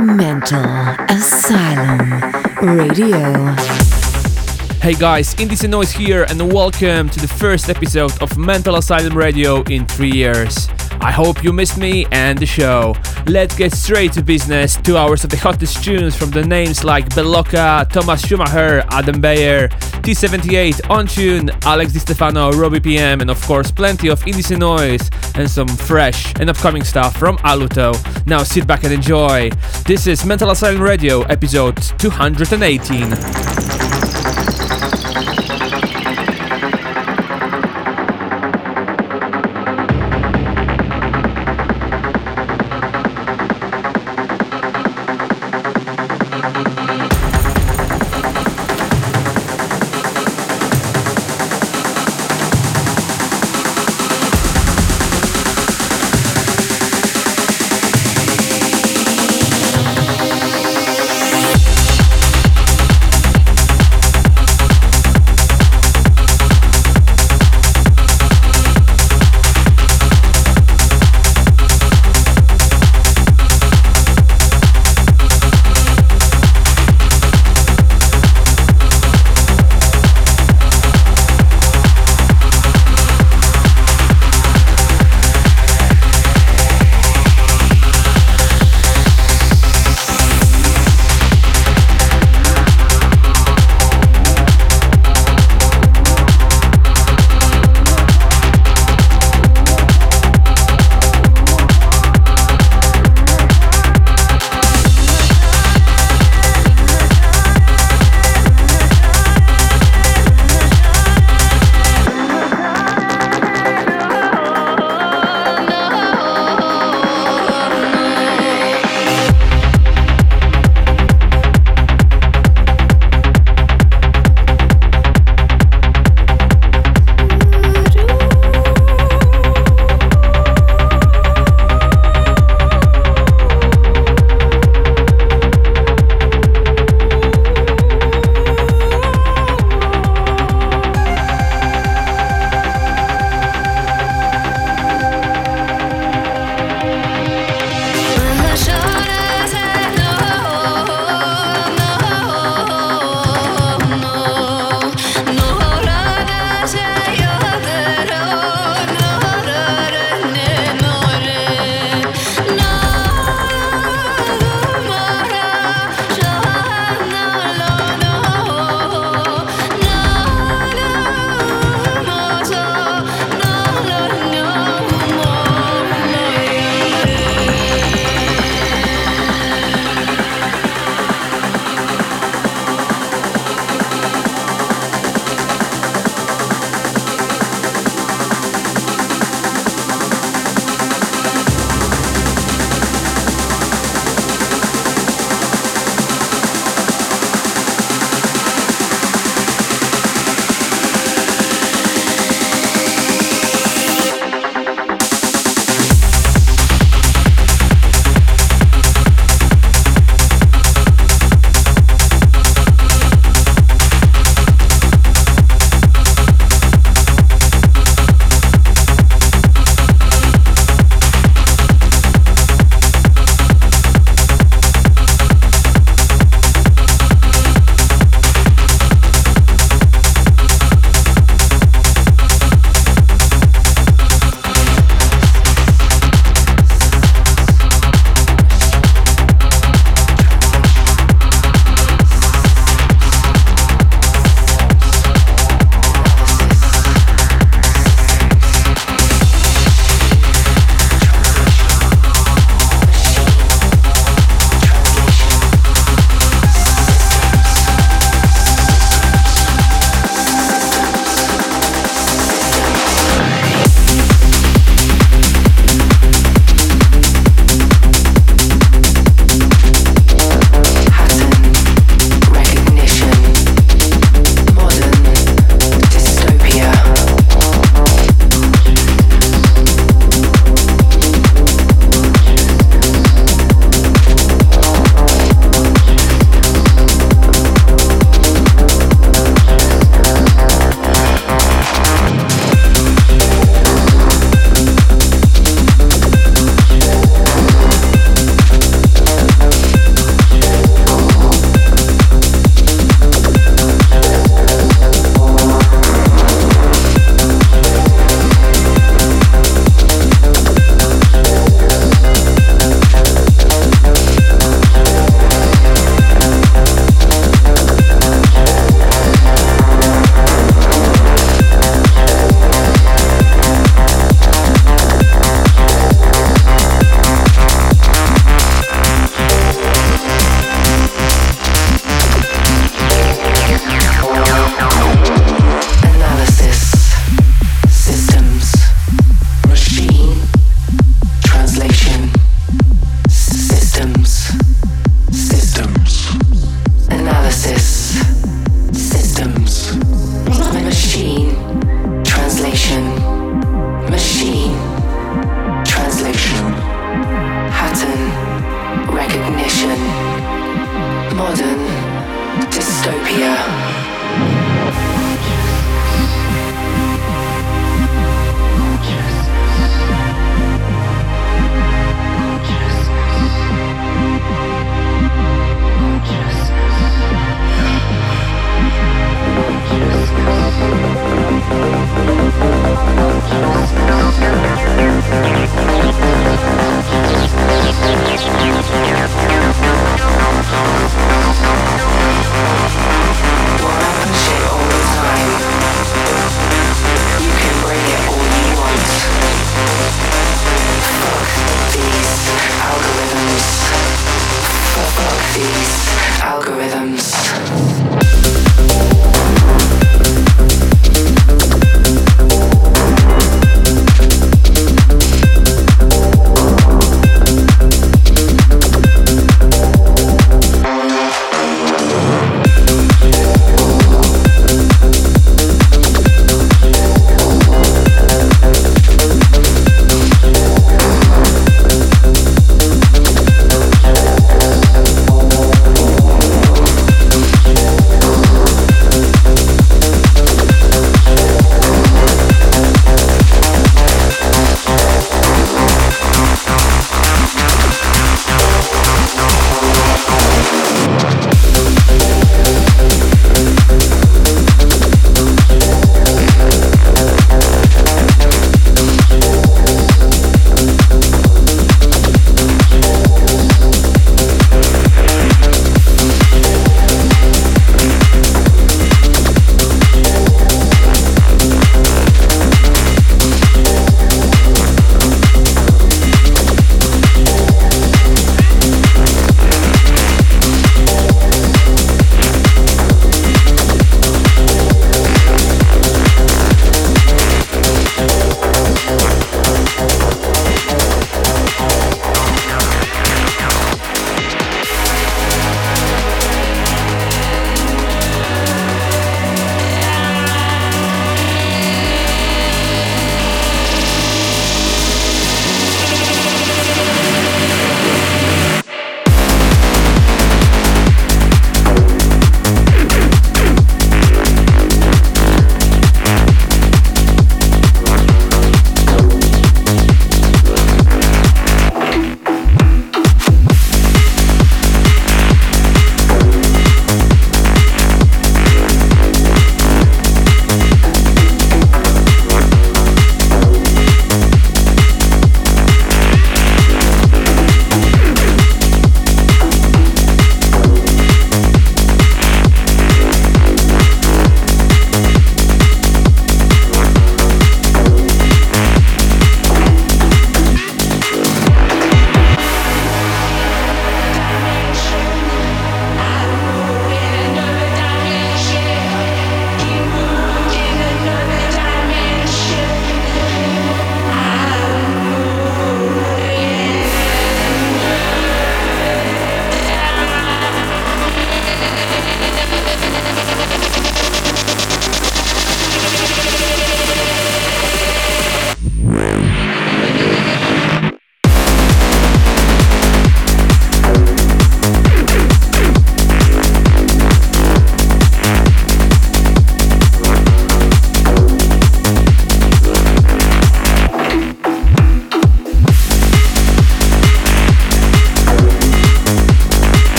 Mental Asylum Radio. Hey guys, Indecent Noise here, and welcome to the first episode of Mental Asylum Radio in three years. I hope you missed me and the show. Let's get straight to business. Two hours of the hottest tunes from the names like Belocca, Thomas Schumacher, Adam Beyer, T78, onTune, Alex Di Stefano, ROBPM, and of course plenty of indie noise and some fresh and upcoming stuff from Aluto. Now sit back and enjoy. This is Mental Asylum Radio, episode 218.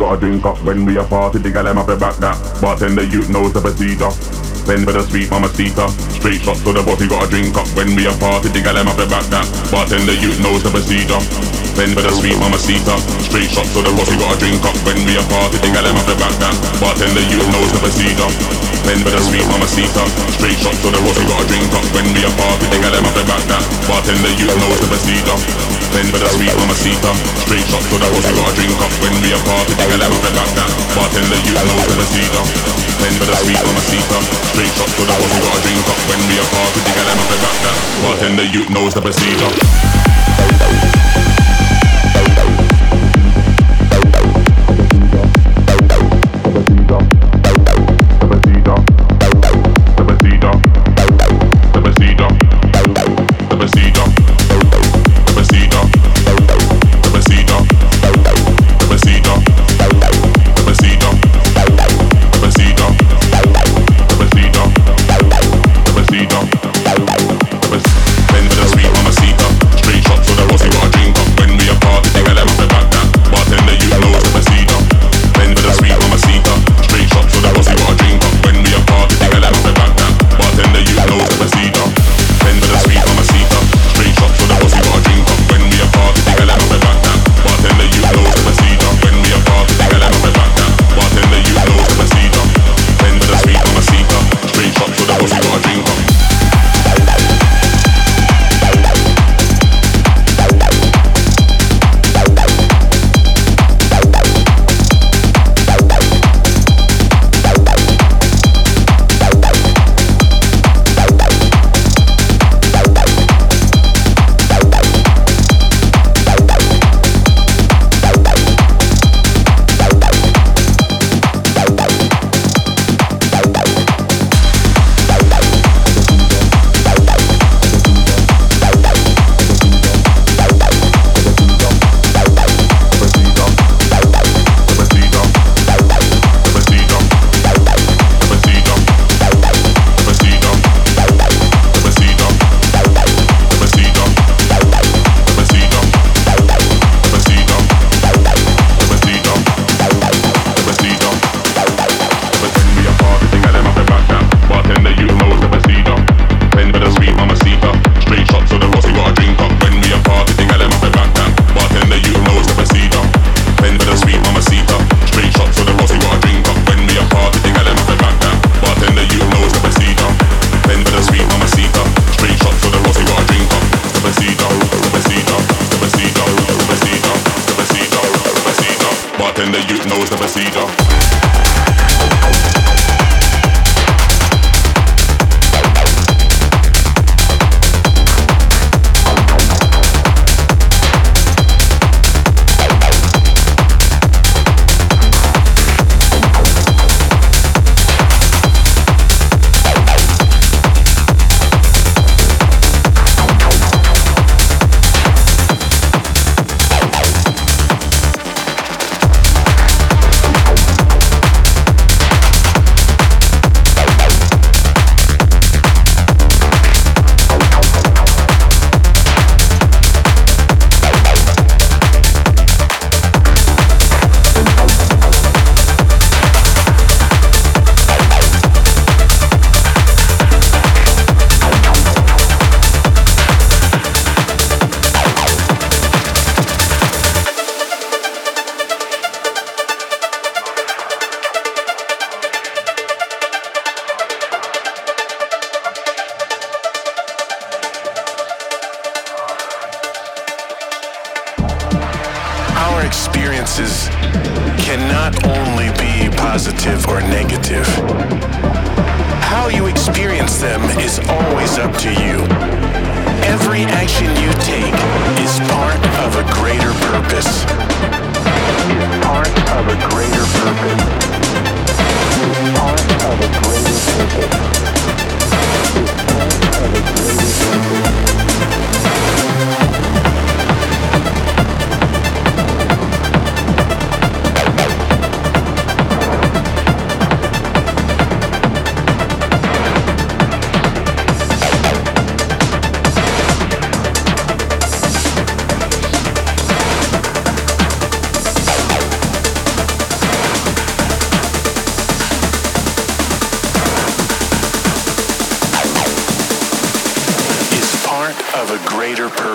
To the body, got a drink up. When we a party, the gal them the back that. Bartender, you knows the procedure. Bend for the sweet mama mamacita. Straight shot to the body, got a drink up when we a party. The gal them have back that. Bartender, you knows the procedure. Bend for the sweet mama mamacita. Straight shot to the body, got a drink up when we a party. The gal them have back that. Bartender, you knows the procedure. Bend for the sweet mama mamacita. Straight shot to the body, got a drink up when we a party. The gal them have back that. Bartender, you knows the procedure. Bend for the sweet mamacita. Straight shot to the body, got a drink up when we a. The gal them have the back that. Bartender, you knows the procedure. Bend for the sweet mamacita. Straight shot to the body, got a drink up when we a. The gal them have the back that. Bartender, you knows the procedure.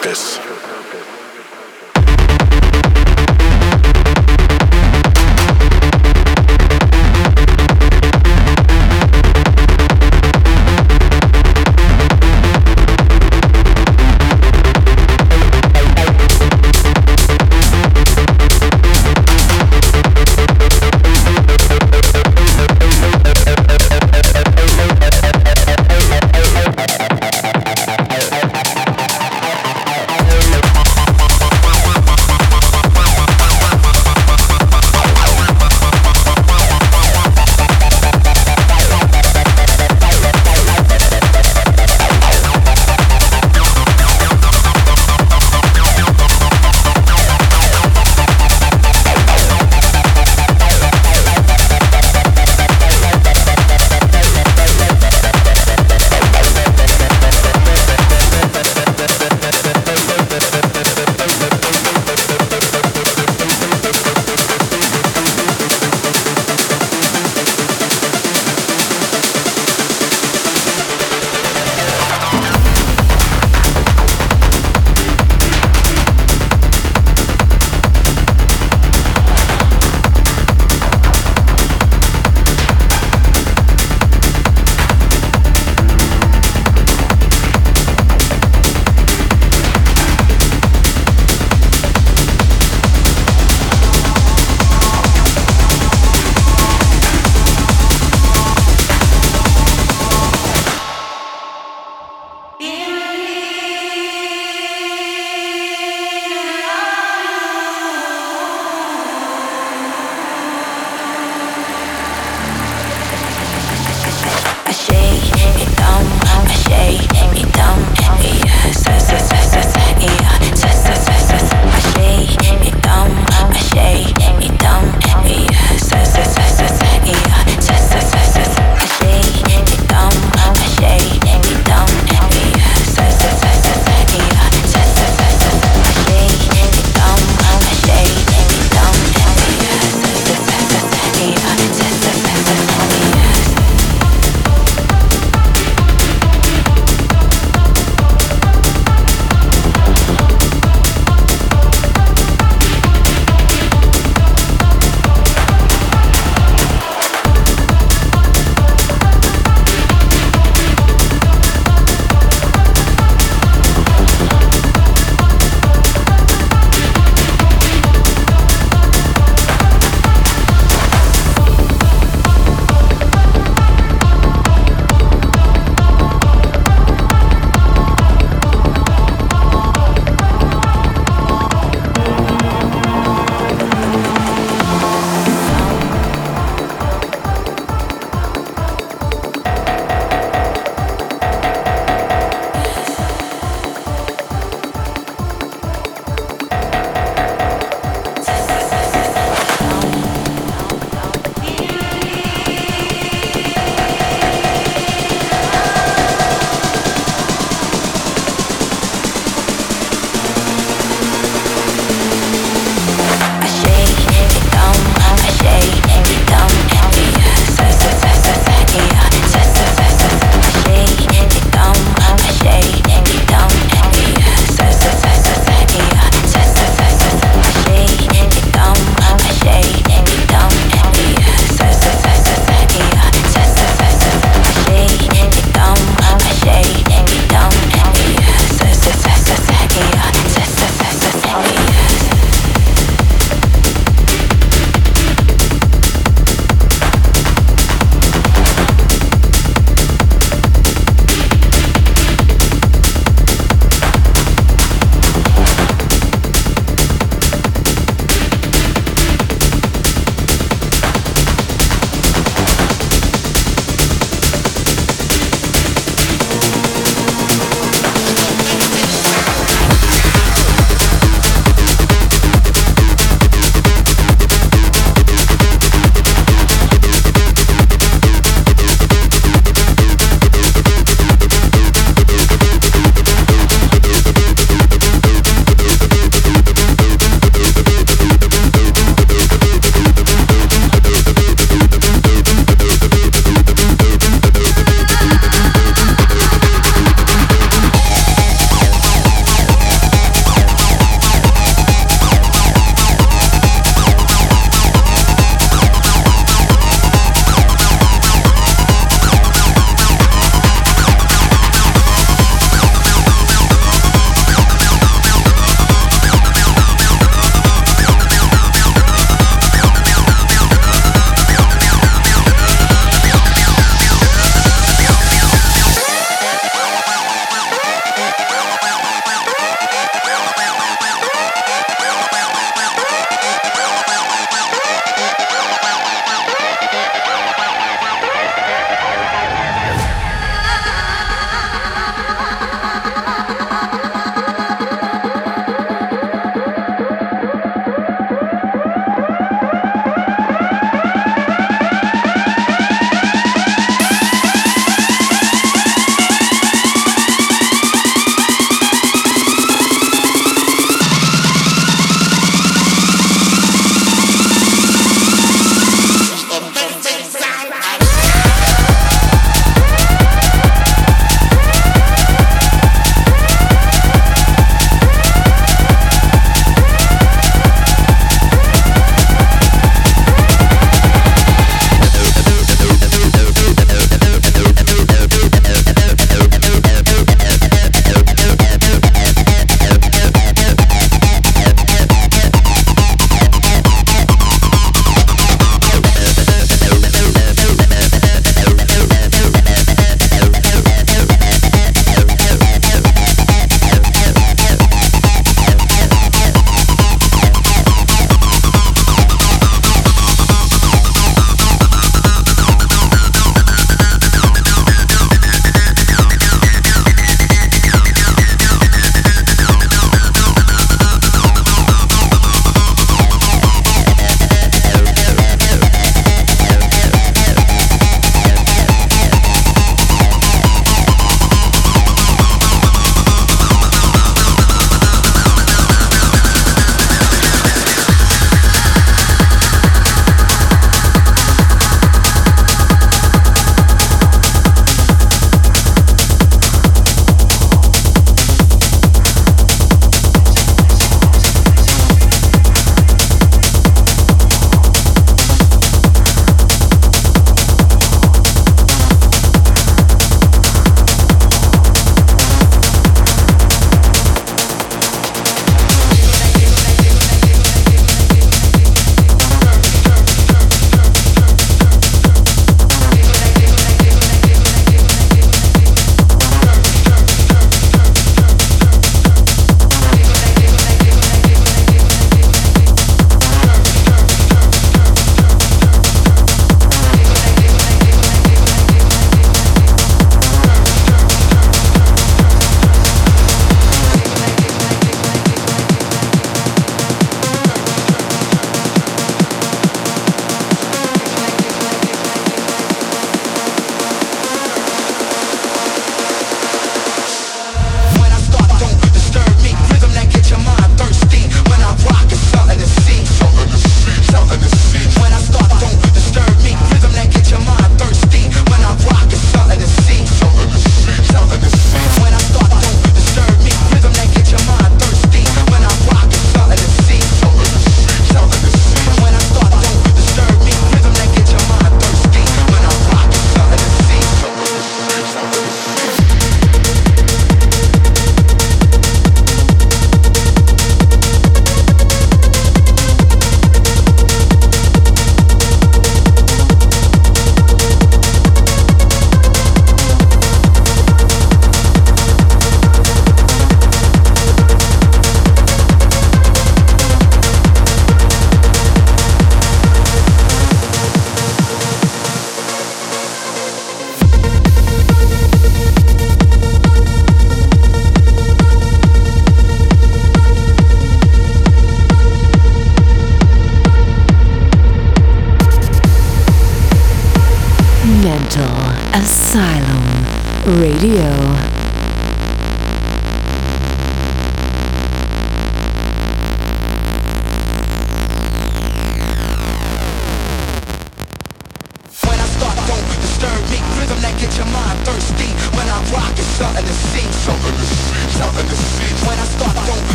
Purpose.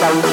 Bye.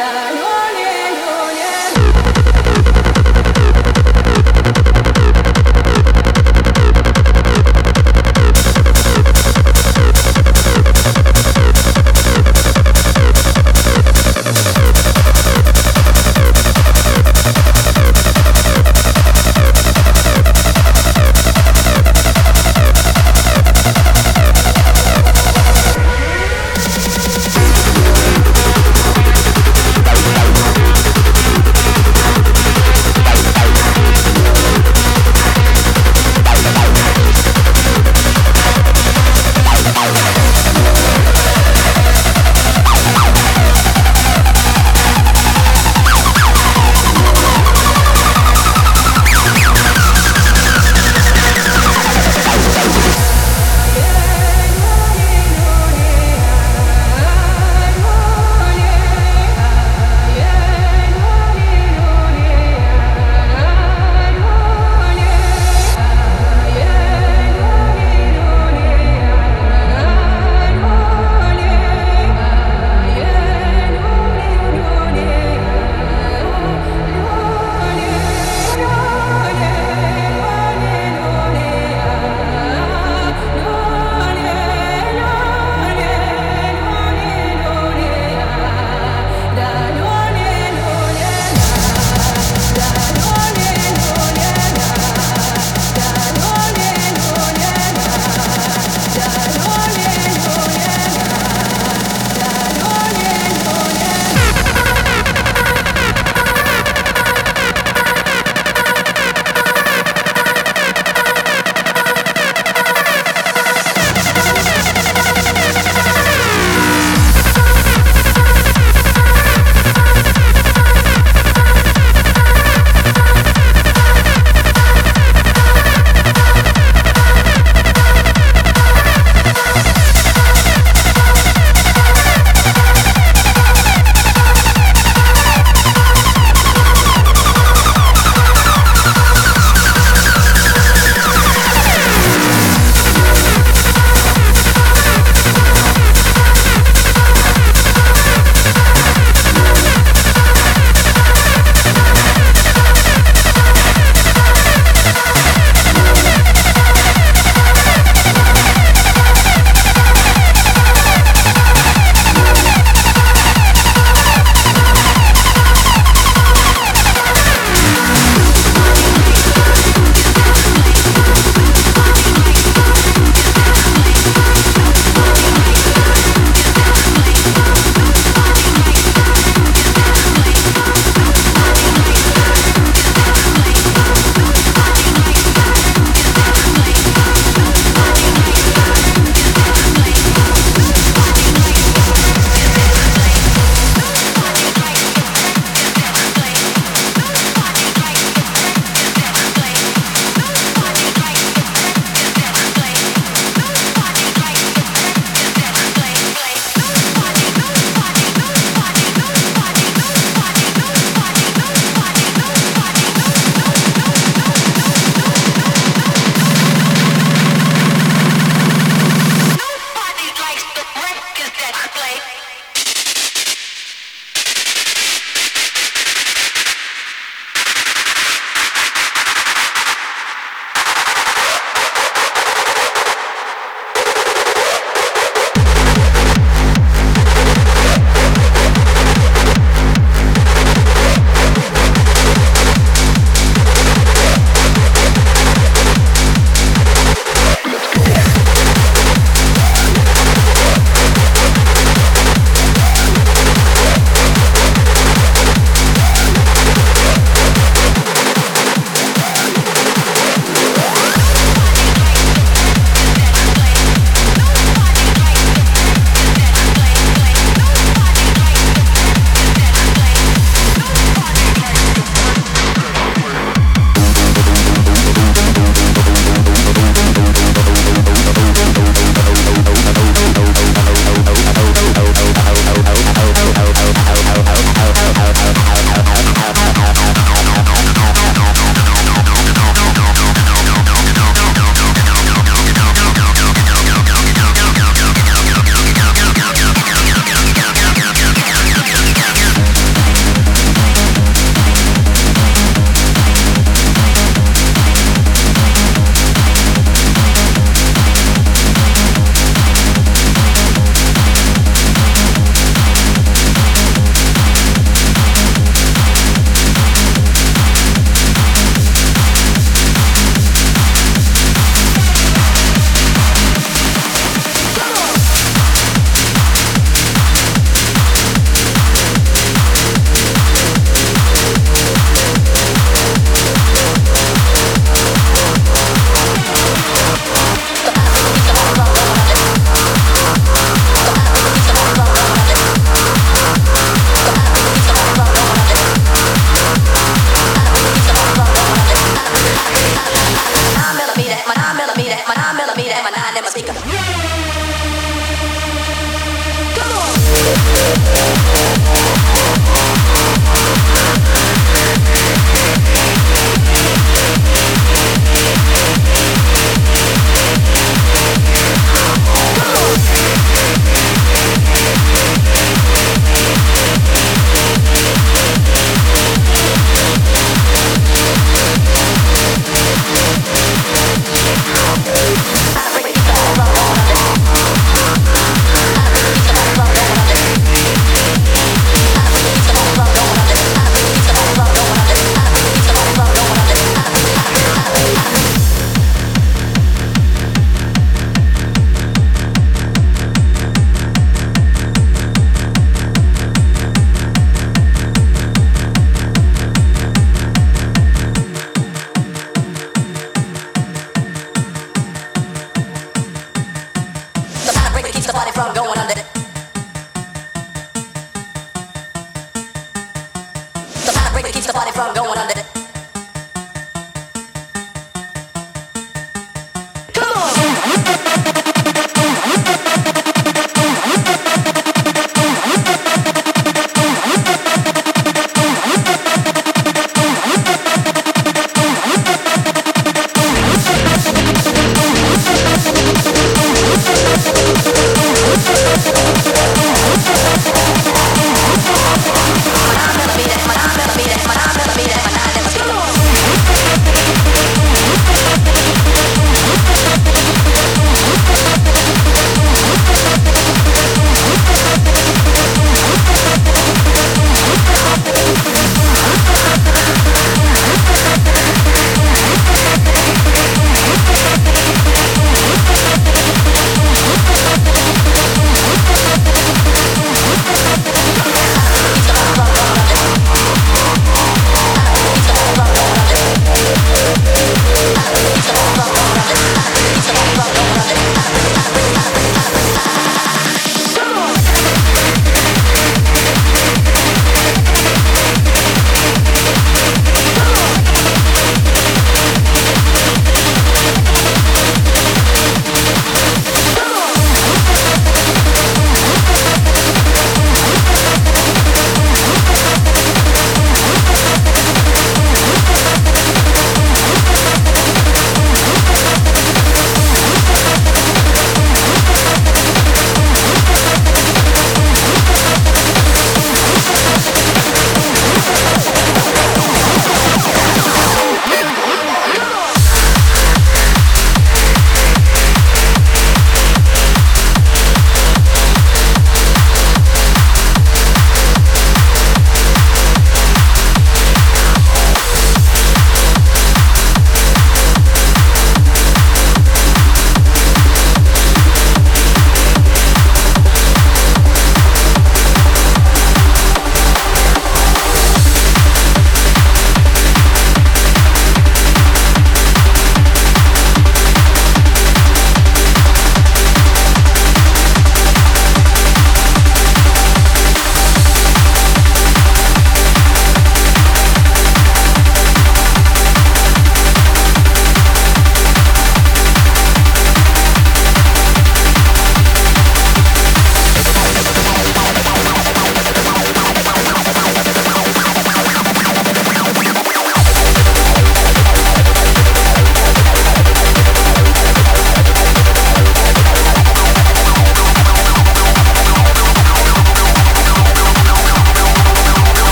die.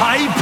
海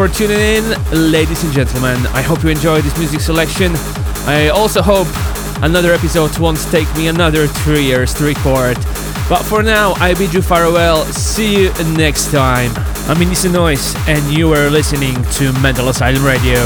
for tuning in, ladies and gentlemen. I hope you enjoyed this music selection. I also hope another episode won't take me another three years to record. But for now, I bid you farewell. See you next time. I'm Indecent Noise, and you are listening to Mental Asylum Radio.